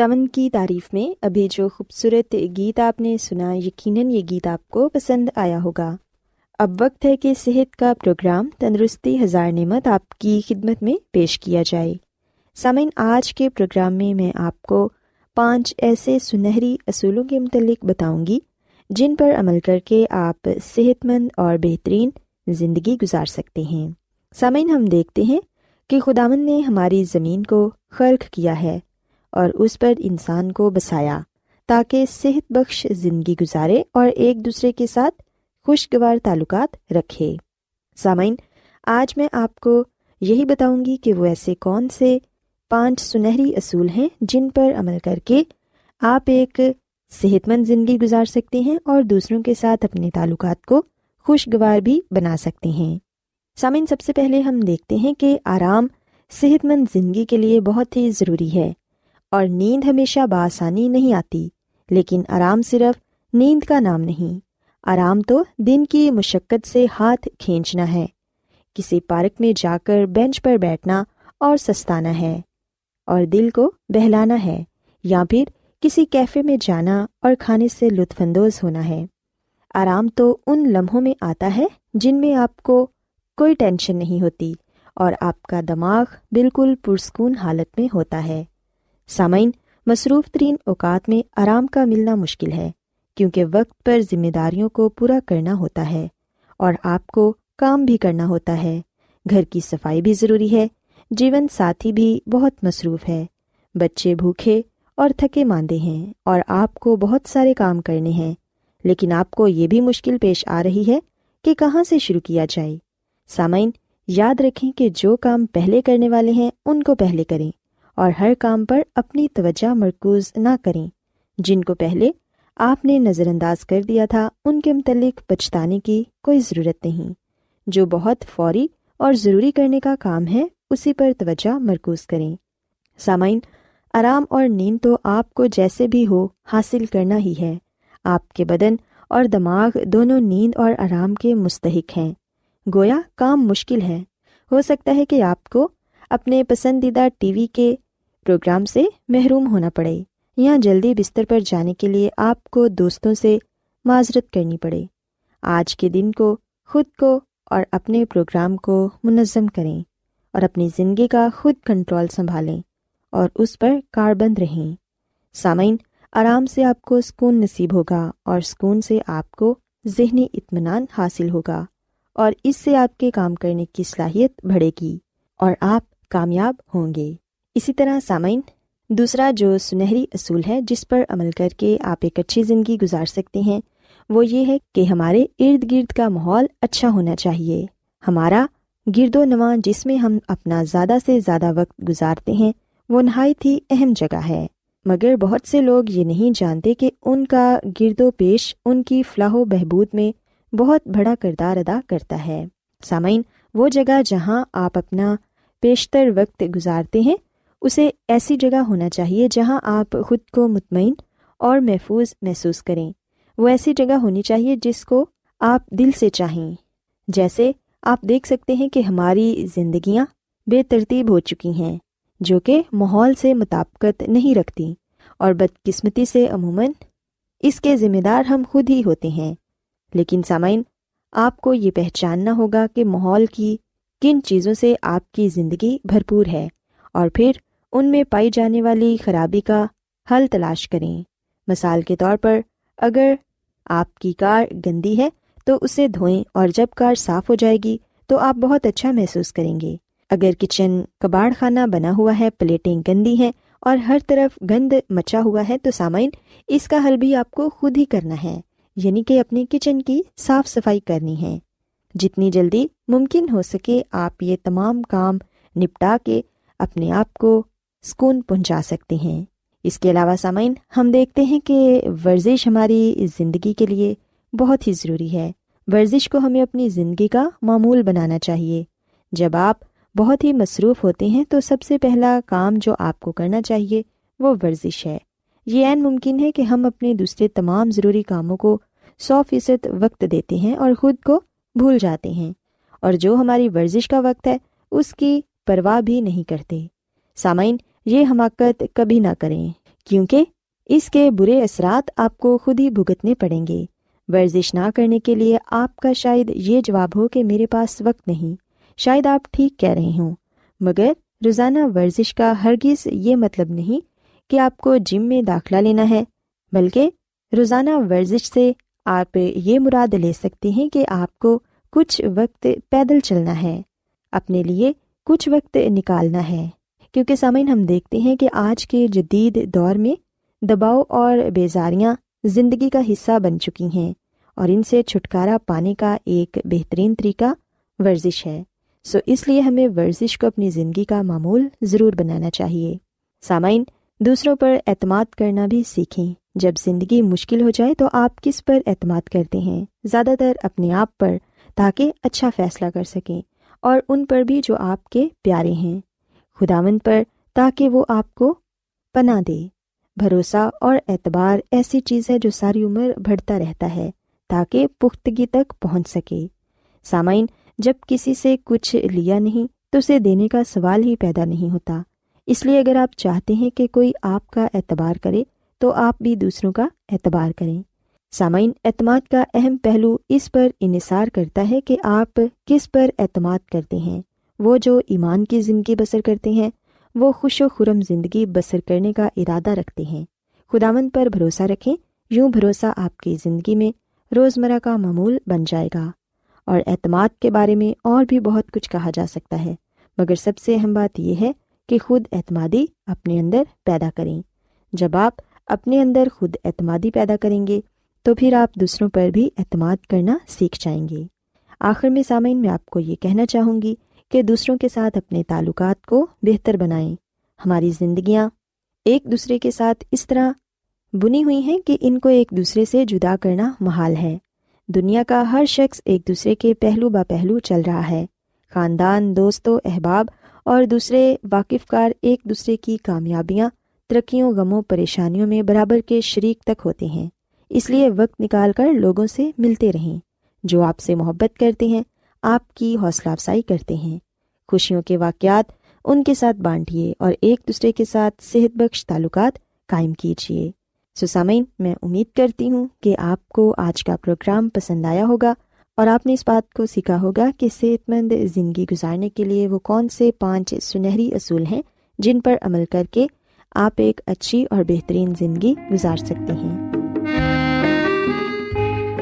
خداون کی تعریف میں ابھی جو خوبصورت گیت آپ نے سنا، یقیناً یہ گیت آپ کو پسند آیا ہوگا۔ اب وقت ہے کہ صحت کا پروگرام تندرستی ہزار نعمت آپ کی خدمت میں پیش کیا جائے۔ سامعین، آج کے پروگرام میں میں آپ کو پانچ ایسے سنہری اصولوں کے متعلق بتاؤں گی، جن پر عمل کر کے آپ صحت مند اور بہترین زندگی گزار سکتے ہیں۔ سامعین، ہم دیکھتے ہیں کہ خداون نے ہماری زمین کو خرق کیا ہے۔ اور اس پر انسان کو بسایا تاکہ صحت بخش زندگی گزارے اور ایک دوسرے کے ساتھ خوشگوار تعلقات رکھے۔ سامعین، آج میں آپ کو یہی بتاؤں گی کہ وہ ایسے کون سے پانچ سنہری اصول ہیں جن پر عمل کر کے آپ ایک صحت مند زندگی گزار سکتے ہیں اور دوسروں کے ساتھ اپنے تعلقات کو خوشگوار بھی بنا سکتے ہیں۔ سامعین، سب سے پہلے ہم دیکھتے ہیں کہ آرام صحت مند زندگی کے لیے بہت ہی ضروری ہے۔ اور نیند ہمیشہ بآسانی نہیں آتی، لیکن آرام صرف نیند کا نام نہیں۔ آرام تو دن کی مشقت سے ہاتھ کھینچنا ہے۔ کسی پارک میں جا کر بینچ پر بیٹھنا اور سستانا ہے، اور دل کو بہلانا ہے، یا پھر کسی کیفے میں جانا اور کھانے سے لطف اندوز ہونا ہے۔ آرام تو ان لمحوں میں آتا ہے جن میں آپ کو کوئی ٹینشن نہیں ہوتی اور آپ کا دماغ بالکل پرسکون حالت میں ہوتا ہے۔ سامعین، مصروف ترین اوقات میں آرام کا ملنا مشکل ہے، کیونکہ وقت پر ذمہ داریوں کو پورا کرنا ہوتا ہے اور آپ کو کام بھی کرنا ہوتا ہے۔ گھر کی صفائی بھی ضروری ہے، جیون ساتھی بھی بہت مصروف ہے۔ بچے بھوکے اور تھکے ماندے ہیں اور آپ کو بہت سارے کام کرنے ہیں، لیکن آپ کو یہ بھی مشکل پیش آ رہی ہے کہ کہاں سے شروع کیا جائے۔ سامعین، یاد رکھیں کہ جو کام پہلے کرنے والے ہیں، ان کو پہلے کریں۔ اور ہر کام پر اپنی توجہ مرکوز نہ کریں۔ جن کو پہلے آپ نے نظر انداز کر دیا تھا، ان کے متعلق پچھتانے کی کوئی ضرورت نہیں۔ جو بہت فوری اور ضروری کرنے کا کام ہے، اسی پر توجہ مرکوز کریں۔ سامعین، آرام اور نیند تو آپ کو جیسے بھی ہو، حاصل کرنا ہی ہے۔ آپ کے بدن اور دماغ دونوں نیند اور آرام کے مستحق ہیں۔ گویا کام مشکل ہے۔ ہو سکتا ہے کہ آپ کو اپنے پسندیدہ ٹی وی کے پروگرام سے محروم ہونا پڑے۔ یا جلدی بستر پر جانے کے لیے آپ کو دوستوں سے معذرت کرنی پڑے۔ آج کے دن کو، خود کو اور اپنے پروگرام کو منظم کریں اور اپنی زندگی کا خود کنٹرول سنبھالیں اور اس پر کاربند رہیں۔ سامعین، آرام سے آپ کو سکون نصیب ہوگا اور سکون سے آپ کو ذہنی اطمینان حاصل ہوگا اور اس سے آپ کے کام کرنے کی صلاحیت بڑھے گی اور آپ کامیاب ہوں گے۔ اسی طرح سامعین، دوسرا جو سنہری اصول ہے جس پر عمل کر کے آپ ایک اچھی زندگی گزار سکتے ہیں، وہ یہ ہے کہ ہمارے ارد گرد کا ماحول اچھا ہونا چاہیے۔ ہمارا گرد و نواں جس میں ہم اپنا زیادہ سے زیادہ وقت گزارتے ہیں، وہ نہایت ہی اہم جگہ ہے۔ مگر بہت سے لوگ یہ نہیں جانتے کہ ان کا گرد و پیش ان کی فلاح و بہبود میں بہت بڑا کردار ادا کرتا ہے۔ سامعین، وہ جگہ جہاں آپ اپنا بیشتر وقت گزارتے ہیں اسے ایسی جگہ ہونا چاہیے جہاں آپ خود کو مطمئن اور محفوظ محسوس کریں۔ وہ ایسی جگہ ہونی چاہیے جس کو آپ دل سے چاہیں۔ جیسے آپ دیکھ سکتے ہیں کہ ہماری زندگیاں بے ترتیب ہو چکی ہیں، جو کہ ماحول سے مطابقت نہیں رکھتی اور بدقسمتی سے عموماً اس کے ذمہ دار ہم خود ہی ہوتے ہیں۔ لیکن سامعین، آپ کو یہ پہچاننا ہوگا کہ ماحول کی کن چیزوں سے آپ کی زندگی بھرپور ہے اور پھر ان میں پائی جانے والی خرابی کا حل تلاش کریں۔ مثال کے طور پر، اگر آپ کی کار گندی ہے تو اسے دھوئیں اور جب کار صاف ہو جائے گی تو آپ بہت اچھا محسوس کریں گے۔ اگر کچن کباڑ خانہ بنا ہوا ہے، پلیٹیں گندی ہیں اور ہر طرف گند مچا ہوا ہے، تو سامعین، اس کا حل بھی آپ کو خود ہی کرنا ہے یعنی کہ اپنے کچن کی صاف صفائی کرنی ہے۔ جتنی جلدی ممکن ہو سکے، آپ یہ تمام کام نپٹا کے اپنے آپ کو سکون پہنچا سکتے ہیں۔ اس کے علاوہ سامعین، ہم دیکھتے ہیں کہ ورزش ہماری زندگی کے لیے بہت ہی ضروری ہے۔ ورزش کو ہمیں اپنی زندگی کا معمول بنانا چاہیے۔ جب آپ بہت ہی مصروف ہوتے ہیں، تو سب سے پہلا کام جو آپ کو کرنا چاہیے وہ ورزش ہے۔ یہ عین ممکن ہے کہ ہم اپنے دوسرے تمام ضروری کاموں کو سو فیصد وقت دیتے ہیں اور خود کو بھول جاتے ہیں۔ اور جو ہماری ورزش کا وقت ہے، اس کی پرواہ بھی نہیں کرتے۔ سامعین یہ حماقت کبھی نہ کریں، کیونکہ اس کے برے اثرات آپ کو خود ہی بھگتنے پڑیں گے۔ ورزش نہ کرنے کے لیے آپ کا شاید یہ جواب ہو کہ میرے پاس وقت نہیں۔ شاید آپ ٹھیک کہہ رہے ہوں، مگر روزانہ ورزش کا ہرگز یہ مطلب نہیں کہ آپ کو جم میں داخلہ لینا ہے، بلکہ روزانہ ورزش سے آپ یہ مراد لے سکتے ہیں کہ آپ کو کچھ وقت پیدل چلنا ہے۔ اپنے لیے کچھ وقت نکالنا ہے۔ کیونکہ سامعین ہم دیکھتے ہیں کہ آج کے جدید دور میں دباؤ اور بیزاریاں زندگی کا حصہ بن چکی ہیں اور ان سے چھٹکارا پانے کا ایک بہترین طریقہ ورزش ہے۔ سو اس لیے ہمیں ورزش کو اپنی زندگی کا معمول ضرور بنانا چاہیے۔ سامعین، دوسروں پر اعتماد کرنا بھی سیکھیں۔ جب زندگی مشکل ہو جائے تو آپ کس پر اعتماد کرتے ہیں؟ زیادہ تر اپنے آپ پر، تاکہ اچھا فیصلہ کر سکیں اور ان پر بھی جو آپ کے پیارے ہیں۔ خداون پر تاکہ وہ آپ کو پناہ دے۔ بھروسہ اور اعتبار ایسی چیز ہے جو ساری عمر بڑھتا رہتا ہے تاکہ پختگی تک پہنچ سکے۔ سامعین، جب کسی سے کچھ لیا نہیں تو اسے دینے کا سوال ہی پیدا نہیں ہوتا۔ اس لیے اگر آپ چاہتے ہیں کہ کوئی آپ کا اعتبار کرے تو آپ بھی دوسروں کا اعتبار کریں۔ سامعین، اعتماد کا اہم پہلو اس پر انحصار کرتا ہے کہ آپ کس پر اعتماد کرتے ہیں۔ وہ جو ایمان کی زندگی بسر کرتے ہیں، وہ خوش و خرم زندگی بسر کرنے کا ارادہ رکھتے ہیں۔ خداون پر بھروسہ رکھیں، یوں بھروسہ آپ کی زندگی میں روزمرہ کا معمول بن جائے گا۔ اور اعتماد کے بارے میں اور بھی بہت کچھ کہا جا سکتا ہے، مگر سب سے اہم بات یہ ہے کہ خود اعتمادی اپنے اندر پیدا کریں۔ جب آپ اپنے اندر خود اعتمادی پیدا کریں گے، تو پھر آپ دوسروں پر بھی اعتماد کرنا سیکھ جائیں گے۔ آخر میں سامعین، میں آپ کو یہ کہنا چاہوں گی کہ دوسروں کے ساتھ اپنے تعلقات کو بہتر بنائیں۔ ہماری زندگیاں ایک دوسرے کے ساتھ اس طرح بنی ہوئی ہیں کہ ان کو ایک دوسرے سے جدا کرنا محال ہے۔ دنیا کا ہر شخص ایک دوسرے کے پہلو با پہلو چل رہا ہے۔ خاندان، دوست و احباب اور دوسرے واقف کار ایک دوسرے کی کامیابیاں، ترقیوں، غموں، پریشانیوں میں برابر کے شریک تک ہوتے ہیں۔ اس لیے وقت نکال کر لوگوں سے ملتے رہیں۔ جو آپ سے محبت کرتے ہیں آپ کی حوصلہ افزائی کرتے ہیں۔ خوشیوں کے واقعات ان کے ساتھ بانٹیے اور ایک دوسرے کے ساتھ صحت بخش تعلقات قائم کیجیے۔ سسامین، میں امید کرتی ہوں کہ آپ کو آج کا پروگرام پسند آیا ہوگا اور آپ نے اس بات کو سیکھا ہوگا کہ صحت مند زندگی گزارنے کے لیے وہ کون سے پانچ سنہری اصول ہیں جن پر عمل کر کے آپ ایک اچھی اور بہترین زندگی گزار سکتے ہیں۔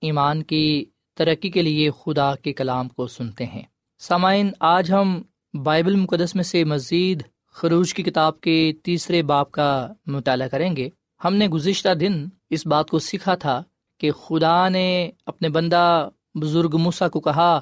ایمان کی ترقی کے لیے خدا کے کلام کو سنتے ہیں۔ سامعین، آج ہم بائبل مقدس میں سے مزید خروج کی کتاب کے تیسرے باپ کا مطالعہ کریں گے۔ ہم نے گزشتہ دن اس بات کو سیکھا تھا کہ خدا نے اپنے بندہ بزرگ موسا کو کہا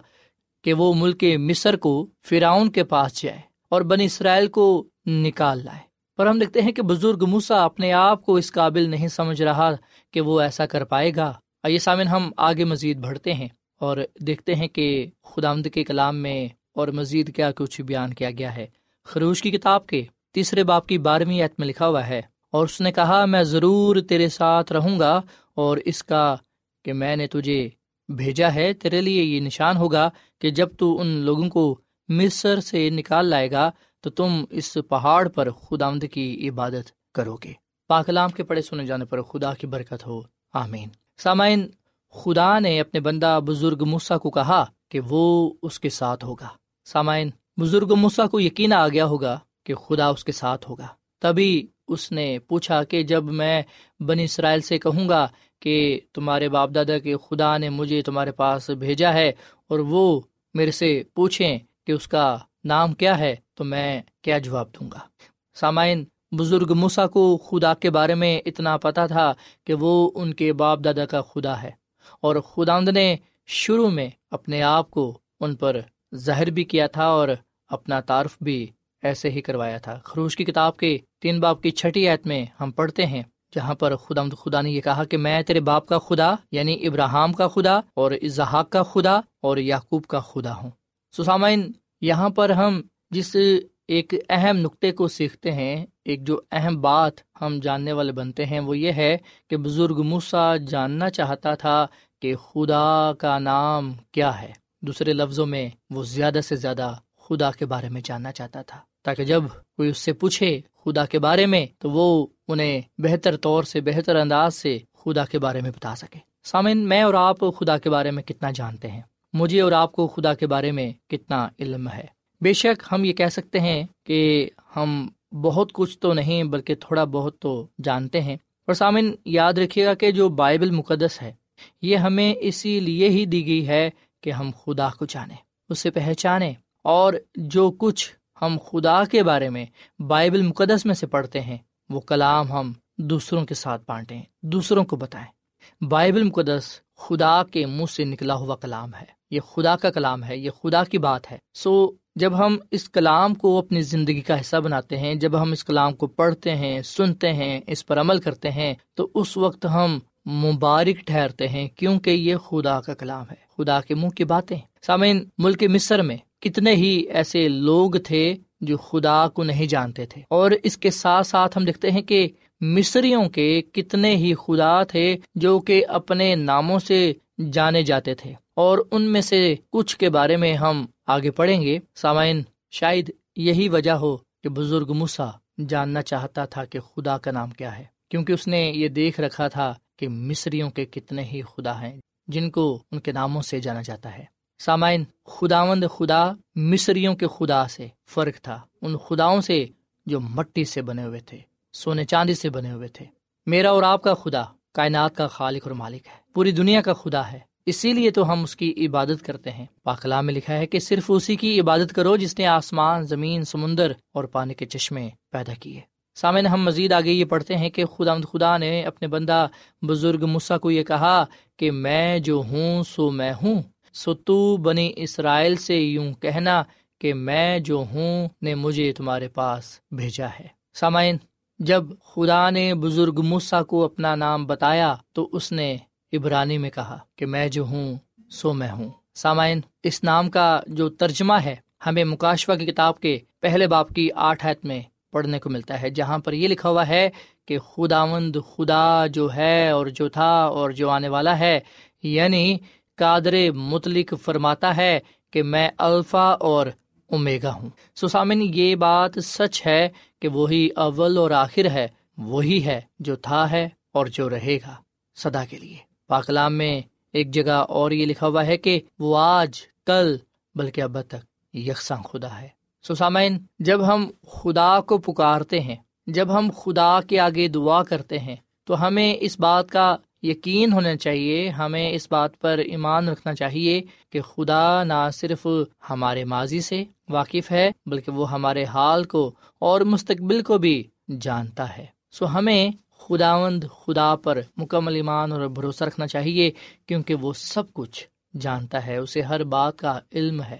کہ وہ ملک مصر کو فراؤن کے پاس جائے اور بن اسرائیل کو نکال لائے۔ پر ہم دیکھتے ہیں کہ بزرگ موسا اپنے آپ کو اس قابل نہیں سمجھ رہا کہ وہ ایسا کر پائے گا۔ آئیے سامن ہم آگے مزید بڑھتے ہیں اور دیکھتے ہیں کہ خدا کے کلام میں اور مزید کیا کچھ بیان کیا گیا ہے۔ خروش کی کتاب کے تیسرے باپ کی بارہویں عت میں لکھا ہوا ہے، اور اس نے کہا، میں ضرور تیرے ساتھ رہوں گا اور اس کا کہ میں نے تجھے بھیجا ہے، تیرے لیے یہ نشان ہوگا کہ جب تو ان لوگوں کو مصر سے نکال لائے گا، تو تم اس پہاڑ پر خدا کی عبادت کرو گے۔ پاکلام کے پڑے سنے جانے پر خدا کی برکت ہو۔ آمین۔ سامعین، خدا نے اپنے بندہ بزرگ موسا کو کہا کہ وہ اس کے ساتھ ہوگا۔ سامعین، بزرگ موسا کو یقین آ گیا ہوگا کہ خدا اس کے ساتھ ہوگا۔ تبھی اس نے پوچھا کہ جب میں بنی اسرائیل سے کہوں گا کہ تمہارے باپ دادا کے خدا نے مجھے تمہارے پاس بھیجا ہے اور وہ میرے سے پوچھیں کہ اس کا نام کیا ہے، تو میں کیا جواب دوں گا۔ سامعین بزرگ موسا کو خدا کے بارے میں اتنا پتا تھا کہ وہ ان کے باپ دادا کا خدا ہے اور خدا نے شروع میں اپنے آپ کو ان پر زہر بھی کیا تھا اور اپنا تعارف بھی ایسے ہی کروایا تھا۔ خروش کی کتاب کے تین باپ کی چھٹی ایت میں ہم پڑھتے ہیں، جہاں پر خدا خدا نے یہ کہا کہ میں تیرے باپ کا خدا یعنی ابراہم کا خدا اور اظہاق کا خدا اور یعقوب کا خدا ہوں۔ سسامین یہاں پر ہم جس ایک اہم نقطے کو سیکھتے ہیں ایک جو اہم بات ہم جاننے والے بنتے ہیں وہ یہ ہے کہ بزرگ موسا جاننا چاہتا تھا کہ خدا کا نام کیا ہے۔ دوسرے لفظوں میں وہ زیادہ سے زیادہ خدا کے بارے میں جاننا چاہتا تھا۔ تاکہ جب کوئی اس سے پوچھے خدا کے بارے میں تو وہ انہیں بہتر طور سے، بہتر انداز سے خدا کے بارے میں بتا سکے۔ سامن میں اور آپ خدا کے بارے میں کتنا جانتے ہیں؟ مجھے اور آپ کو خدا کے بارے میں کتنا علم ہے؟ بے شک ہم یہ کہہ سکتے ہیں کہ ہم بہت کچھ تو نہیں، بلکہ تھوڑا بہت تو جانتے ہیں۔ اور سامن یاد رکھیے گا کہ جو بائبل مقدس ہے، یہ ہمیں اسی لیے ہی دی گئی ہے کہ ہم خدا کو جانیں اسے پہچانے اور جو کچھ ہم خدا کے بارے میں بائبل مقدس میں سے پڑھتے ہیں، وہ کلام ہم دوسروں کے ساتھ بانٹیں، دوسروں کو بتائیں۔ بائبل مقدس خدا کے منہ سے نکلا ہوا کلام ہے۔ یہ خدا کا کلام ہے، یہ خدا کی بات ہے۔ سو جب ہم اس کلام کو اپنی زندگی کا حصہ بناتے ہیں، جب ہم اس کلام کو پڑھتے ہیں، سنتے ہیں، اس پر عمل کرتے ہیں، تو اس وقت ہم مبارک ٹھہرتے ہیں کیونکہ یہ خدا کا کلام ہے، خدا کے منہ کی باتیں۔ سامعین، ملک مصر میں کتنے ہی ایسے لوگ تھے جو خدا کو نہیں جانتے تھے۔ اور اس کے ساتھ ساتھ ہم دیکھتے ہیں کہ مصریوں کے کتنے ہی خدا تھے جو کہ اپنے ناموں سے جانے جاتے تھے۔ اور ان میں سے کچھ کے بارے میں ہم آگے پڑھیں گے، سامعین، شاید یہی وجہ ہو کہ بزرگ مسا جاننا چاہتا تھا کہ خدا کا نام کیا ہے، کیونکہ اس نے یہ دیکھ رکھا تھا کہ مصریوں کے کتنے ہی خدا ہیں جن کو ان کے ناموں سے جانا جاتا ہے۔ سامعین، خداوند خدا مصریوں کے خدا سے فرق تھا۔ ان خداؤں سے جو مٹی سے بنے ہوئے تھے، سونے چاندی سے بنے ہوئے تھے۔ میرا اور آپ کا خدا کائنات کا خالق اور مالک ہے۔ پوری دنیا کا خدا ہے۔ اسی لیے تو ہم اس کی عبادت کرتے ہیں۔ پاکلا میں لکھا ہے کہ صرف اسی کی عبادت کرو جس نے آسمان، زمین، سمندر اور پانی کے چشمے پیدا کیے۔ سامنے ہم مزید آگے یہ پڑھتے ہیں کہ خدا خدا نے اپنے بندہ بزرگ مسا کو یہ کہا کہ میں جو ہوں، سو میں ہوں۔ سو تو بنی اسرائیل سے یوں کہنا کہ میں جو ہوں نے مجھے تمہارے پاس بھیجا ہے۔ سامعین، جب خدا نے بزرگ موسا کو اپنا نام بتایا تو اس نے ابرانی میں کہا کہ میں جو ہوں، سو میں ہوں۔ سامعین، اس نام کا جو ترجمہ ہے، ہمیں مکاشوا کی کتاب کے پہلے باپ کی آٹھ حت میں پڑھنے کو ملتا ہے، جہاں پر یہ لکھا ہوا ہے کہ خداوند خدا جو ہے اور جو تھا اور جو آنے والا ہے یعنی قادر متعلق فرماتا ہے کہ میں الفا اور امیگا ہوں۔ سسامن یہ بات سچ ہے کہ وہی اول اور آخر ہے، وہی ہے جو تھا ہے اور جو رہے گا۔ سدا کے لیے۔ پاکلام میں ایک جگہ اور یہ لکھا ہوا ہے کہ وہ آج کل، بلکہ اب تک یکساں خدا ہے۔ سسامین جب ہم خدا کو پکارتے ہیں، جب ہم خدا کے آگے دعا کرتے ہیں، تو ہمیں اس بات کا یقین ہونا چاہیے، ہمیں اس بات پر ایمان رکھنا چاہیے کہ خدا نہ صرف ہمارے ماضی سے واقف ہے، بلکہ وہ ہمارے حال کو اور مستقبل کو بھی جانتا ہے۔ سو ہمیں خداوند خدا پر مکمل ایمان اور بھروسہ رکھنا چاہیے، کیونکہ وہ سب کچھ جانتا ہے، اسے ہر بات کا علم ہے۔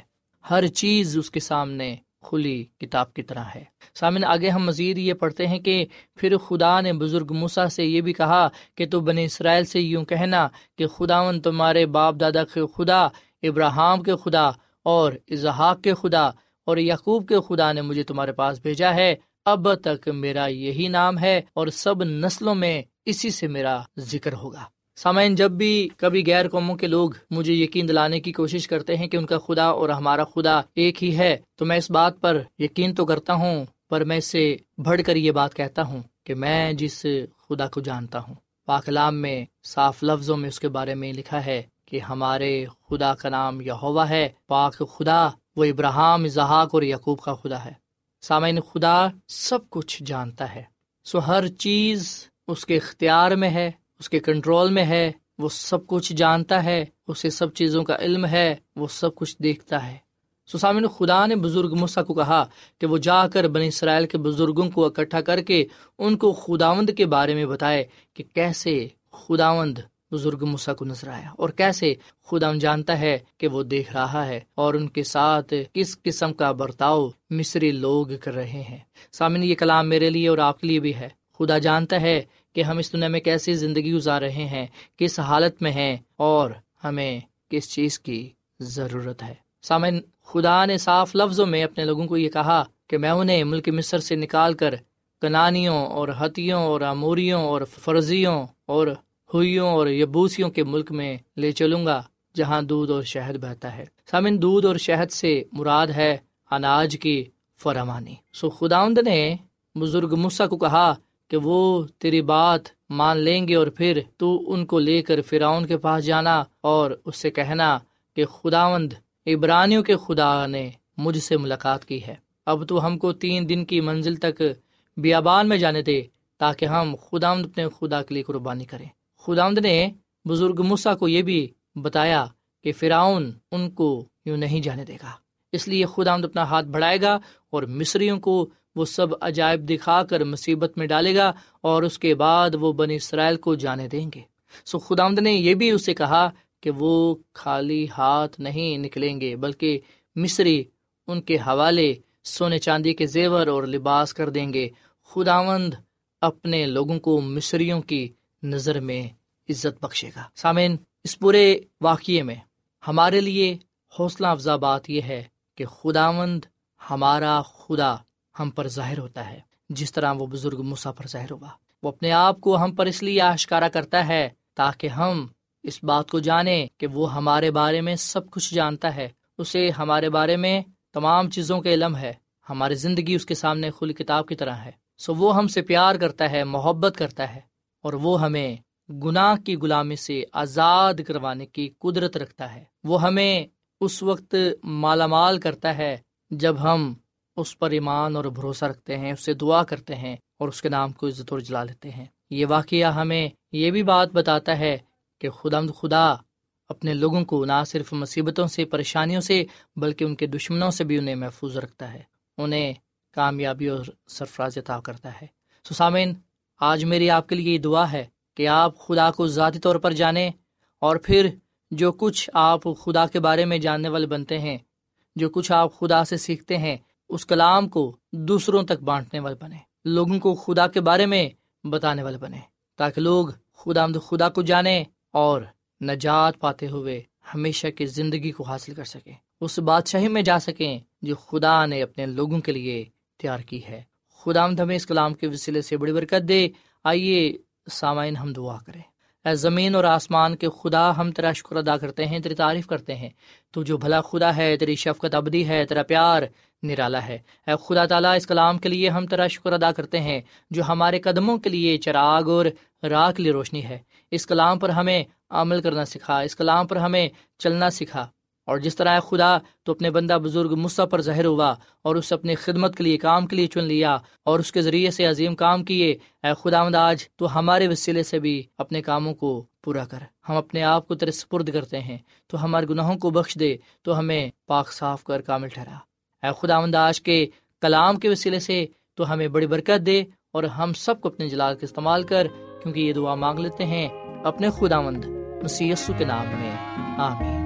ہر چیز اس کے سامنے کھلی کتاب کی طرح ہے۔ سامن آگے ہم مزید یہ پڑھتے ہیں کہ پھر خدا نے بزرگ موسا سے یہ بھی کہا کہ تو بنی اسرائیل سے یوں کہنا کہ خداون تمہارے باپ دادا کے خدا ابراہم کے خدا اور اظہاق کے خدا اور یعقوب کے خدا نے مجھے تمہارے پاس بھیجا ہے۔ اب تک میرا یہی نام ہے اور سب نسلوں میں اسی سے میرا ذکر ہوگا۔ سامعین، جب بھی کبھی غیر قوموں کے لوگ مجھے یقین دلانے کی کوشش کرتے ہیں کہ ان کا خدا اور ہمارا خدا ایک ہی ہے، تو میں اس بات پر یقین تو کرتا ہوں، پر میں اس سے بڑھ کر یہ بات کہتا ہوں کہ میں جس خدا کو جانتا ہوں پاکلام میں صاف لفظوں میں اس کے بارے میں لکھا ہے کہ ہمارے خدا کا نام یہ ہے، پاک خدا، وہ ابراہم اظہاق اور یقوب کا خدا ہے۔ سامعین خدا سب کچھ جانتا ہے۔ سو ہر چیز اس کے اختیار میں ہے، اس کے کنٹرول میں ہے، وہ سب کچھ جانتا ہے اسے سب چیزوں کا علم ہے، وہ سب کچھ دیکھتا ہے۔ سسامن خدا نے بزرگ مسا کو کہا کہ وہ جا کر بنی اسرائیل کے بزرگوں کو اکٹھا کر کے ان کو خداوند کے بارے میں بتائے کہ کیسے خداوند بزرگ مسا کو نظر آیا اور کیسے خدا جانتا ہے کہ وہ دیکھ رہا ہے اور ان کے ساتھ کس قسم کا برتاؤ مصری لوگ کر رہے ہیں۔ سامن یہ کلام میرے لیے اور آپ کے لیے بھی ہے۔ خدا جانتا ہے کہ ہم اس دنیا میں کیسی زندگی گزار رہے ہیں، کس حالت میں ہیں اور ہمیں کس چیز کی ضرورت ہے۔ سامن خدا نے صاف لفظوں میں اپنے لوگوں کو یہ کہا کہ میں انہیں ملک مصر سے نکال کر کنانیوں اور ہتھیوں اور اموریوں اور فرضیوں اور ہوئیوں اور یبوسیوں کے ملک میں لے چلوں گا، جہاں دودھ اور شہد بہتا ہے۔ سامن، دودھ اور شہد سے مراد ہے اناج کی فرامانی سو خداوند نے بزرگ مسا کو کہا کہ وہ تیری بات مان لیں گے اور پھر تو ان کو لے کر فراؤن کے پاس جانا اور اس سے کہنا کہ خداوند ابرانیوں کے خدا نے مجھ سے ملاقات کی ہے۔ اب تو ہم کو تین دن کی منزل تک بیابان میں جانے دے تاکہ ہم خداوند اپنے خدا کے لیے قربانی کریں۔ خداوند نے بزرگ مسا کو یہ بھی بتایا کہ فراؤن ان کو یوں نہیں جانے دے گا۔ اس لیے خداوند اپنا ہاتھ بڑھائے گا اور مصریوں کو وہ سب عجائب دکھا کر مصیبت میں ڈالے گا اور اس کے بعد وہ بن اسرائیل کو جانے دیں گے۔ سو خدا نے یہ بھی اسے کہا کہ وہ خالی ہاتھ نہیں نکلیں گے، بلکہ مصری ان کے حوالے سونے چاندی کے زیور اور لباس کر دیں گے۔ خداوند اپنے لوگوں کو مصریوں کی نظر میں عزت بخشے گا۔ سامعین، اس پورے واقعے میں ہمارے لیے حوصلہ افزا بات یہ ہے کہ خداوند ہمارا خدا ہم پر ظاہر ہوتا ہے، جس طرح وہ بزرگ مسا پر ظاہر ہوا۔ وہ اپنے آپ کو ہم پر اس لیے آشکارا کرتا ہے تاکہ ہم اس بات کو جانیں کہ وہ ہمارے بارے میں سب کچھ جانتا ہے۔ اسے ہمارے بارے میں تمام چیزوں کے علم ہے۔ ہماری زندگی اس کے سامنے کھلی کتاب کی طرح ہے۔ سو وہ ہم سے پیار کرتا ہے، محبت کرتا ہے۔ اور وہ ہمیں گناہ کی غلامی سے آزاد کروانے کی قدرت رکھتا ہے۔ وہ ہمیں اس وقت مالا مال کرتا ہے جب ہم اس پر ایمان اور بھروسہ رکھتے ہیں، اس سے دعا کرتے ہیں اور اس کے نام کو عزت اور جلا لیتے ہیں۔ یہ واقعہ ہمیں یہ بھی بات بتاتا ہے کہ خدا خدا اپنے لوگوں کو نہ صرف مصیبتوں سے، پریشانیوں سے، بلکہ ان کے دشمنوں سے بھی انہیں محفوظ رکھتا ہے۔ انہیں کامیابی اور سرفراز عطا کرتا ہے۔ سسامین آج میری آپ کے لیے یہ دعا ہے کہ آپ خدا کو ذاتی طور پر جانیں اور پھر جو کچھ آپ خدا کے بارے میں جاننے والے بنتے ہیں، جو کچھ آپ خدا سے سیکھتے ہیں، اس کلام کو دوسروں تک بانٹنے والے بنے لوگوں کو خدا کے بارے میں بتانے والے بنے تاکہ لوگ خدا خدا کو جانے اور نجات پاتے ہوئے ہمیشہ کی زندگی کو حاصل کر سکیں۔ اس بادشاہی میں جا سکیں جو خدا نے اپنے لوگوں کے لیے تیار کی ہے۔ خدا ہمیں اس کلام کے وسیلے سے بڑی برکت دے۔ آئیے سامعین ہم دعا کریں۔ اے زمین اور آسمان کے خدا، ہم تیرا شکر ادا کرتے ہیں، تیری تعریف کرتے ہیں۔ تو جو بھلا خدا ہے، تیری شفقت ابدی ہے، تیرا پیار نرالا ہے۔ اے خدا تعالیٰ، اس کلام کے لیے ہم تیرا شکر ادا کرتے ہیں، جو ہمارے قدموں کے لیے چراغ اور راہ کے لیے روشنی ہے۔ اس کلام پر ہمیں عمل کرنا سکھا، اس کلام پر ہمیں چلنا سکھا۔ اور جس طرح اے خدا تو اپنے بندہ بزرگ مصع پر ظاہر ہوا اور اسے اپنی خدمت کے لیے، کام کے لیے چن لیا اور اس کے ذریعے سے عظیم کام کیے، اے خدا آج تو ہمارے وسیلے سے بھی اپنے کاموں کو پورا کر۔ ہم اپنے آپ کو تیرے سپرد کرتے ہیں، تو ہمارے گناہوں کو بخش دے، تو ہمیں پاک صاف کر، کامل ٹھہرا۔ اے خدا مند آج کے کلام کے وسیلے سے تو ہمیں بڑی برکت دے اور ہم سب کو اپنے جلال کا استعمال کر، کیونکہ یہ دعا مانگ لیتے ہیں اپنے خدا مند مسی کے نام میں۔ آمین۔